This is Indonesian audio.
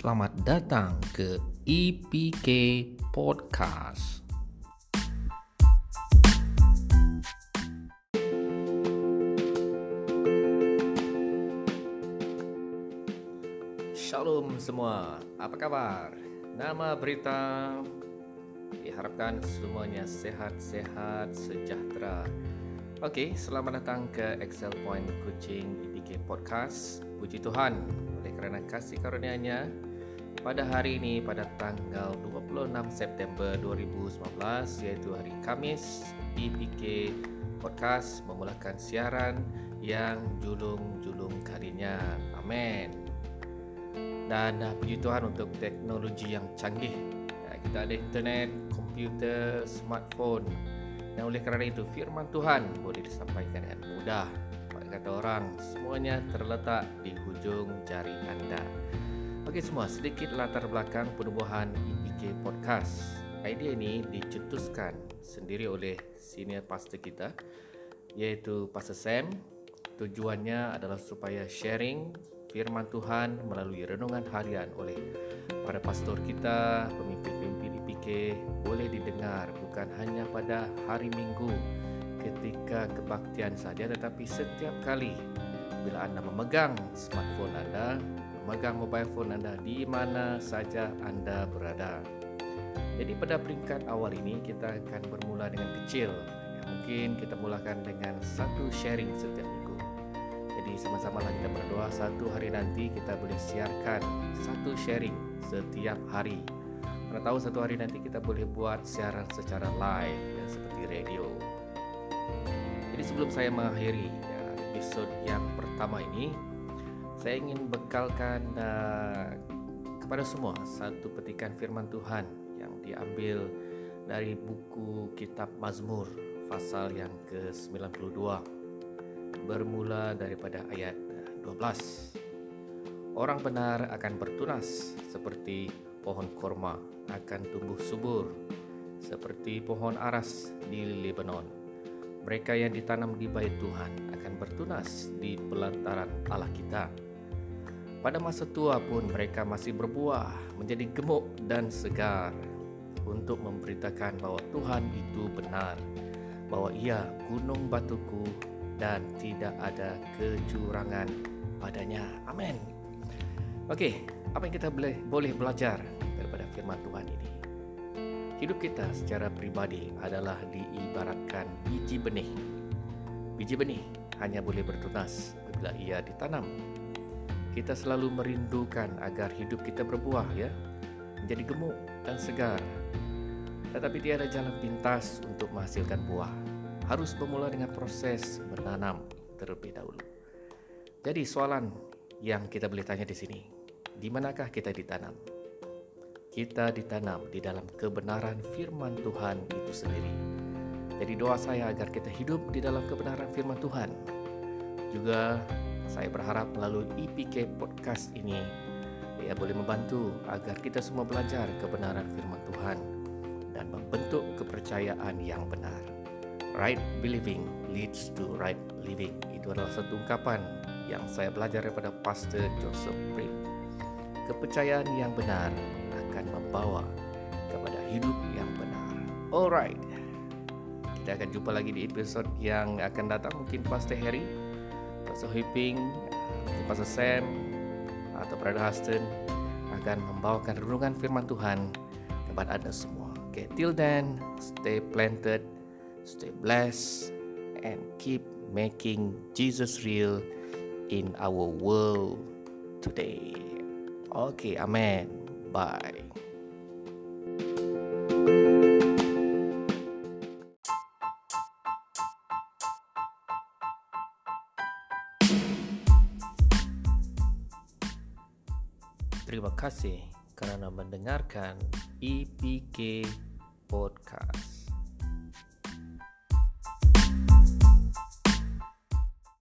Selamat datang ke IPK Podcast. Shalom semua, apa kabar? Nama berita diharapkan semuanya sehat-sehat, sejahtera. Oke, selamat datang ke Excel Point Kucing IPK Podcast. Puji Tuhan, oleh kerana kasih karunia-Nya, pada hari ini pada tanggal 26 September 2019 iaitu hari Kamis IPK Podcast memulakan siaran yang julung-julung kalinya. Amin. Dan puji Tuhan untuk teknologi yang canggih. Ya, kita ada internet, komputer, smartphone. Dan oleh kerana itu firman Tuhan boleh disampaikan dengan mudah. Kata orang, semuanya terletak di hujung jari anda. Okey semua, sedikit latar belakang penubuhan IPK Podcast. Idea ini dicetuskan sendiri oleh senior pastor kita iaitu Pastor Sam. Tujuannya adalah supaya sharing firman Tuhan melalui renungan harian oleh para pastor kita, pemimpin-pemimpin IPK boleh didengar bukan hanya pada hari Minggu ketika kebaktian saja tetapi setiap kali bila anda memegang smartphone anda, memegang mobile phone anda di mana saja anda berada. Jadi pada peringkat awal ini kita akan bermula dengan kecil. Ya, mungkin kita mulakan dengan satu sharing setiap minggu. Jadi sama-sama kita berdoa satu hari nanti kita boleh siarkan satu sharing setiap hari. Mana tahu satu hari nanti kita boleh buat siaran secara live dan seperti radio. Jadi sebelum saya mengakhiri ya, episod yang pertama ini, saya ingin bekalkan uh, kepada semua satu petikan firman Tuhan yang diambil dari buku kitab Mazmur pasal yang ke-92 bermula daripada ayat 12. Orang benar akan bertunas seperti pohon korma akan tumbuh subur seperti pohon aras di Lebanon. Mereka yang ditanam di bait Tuhan akan bertunas di pelantaran Allah kita. Pada masa tua pun mereka masih berbuah menjadi gemuk dan segar untuk memberitakan bahwa Tuhan itu benar, bahwa Ia gunung batuku dan tidak ada kecurangan padanya. Amin. Okey, apa yang kita boleh boleh belajar daripada firman Tuhan ini? Hidup kita secara pribadi adalah diibaratkan biji benih. Biji benih hanya boleh bertunas apabila ia ditanam. Kita selalu merindukan agar hidup kita berbuah ya, menjadi gemuk dan segar. Tetapi tiada jalan pintas untuk menghasilkan buah harus bermula dengan proses menanam terlebih dahulu. Jadi soalan yang kita boleh tanya di sini, di manakah kita ditanam? Kita ditanam di dalam kebenaran firman Tuhan itu sendiri. Jadi doa saya agar kita hidup di dalam kebenaran firman Tuhan. Juga saya berharap melalui IPK podcast ini ia boleh membantu agar kita semua belajar kebenaran firman Tuhan dan membentuk kepercayaan yang benar right believing leads to right living. Itu adalah satu ungkapan yang saya belajar daripada Pastor Joseph Prim. Kepercayaan yang benar akan membawa kepada hidup yang benar. Alright. Kita akan jumpa lagi di episod yang akan datang mungkin Pastor Harry, Pastor Hipping, Pastor Sam atau Brother Huston akan membawakan renungan firman Tuhan kepada anda semua. Okay, till then, stay planted stay blessed, and keep making Jesus real in our world today. Okay, amen. Bye. Terima kasih kerana mendengarkan EPK Podcast.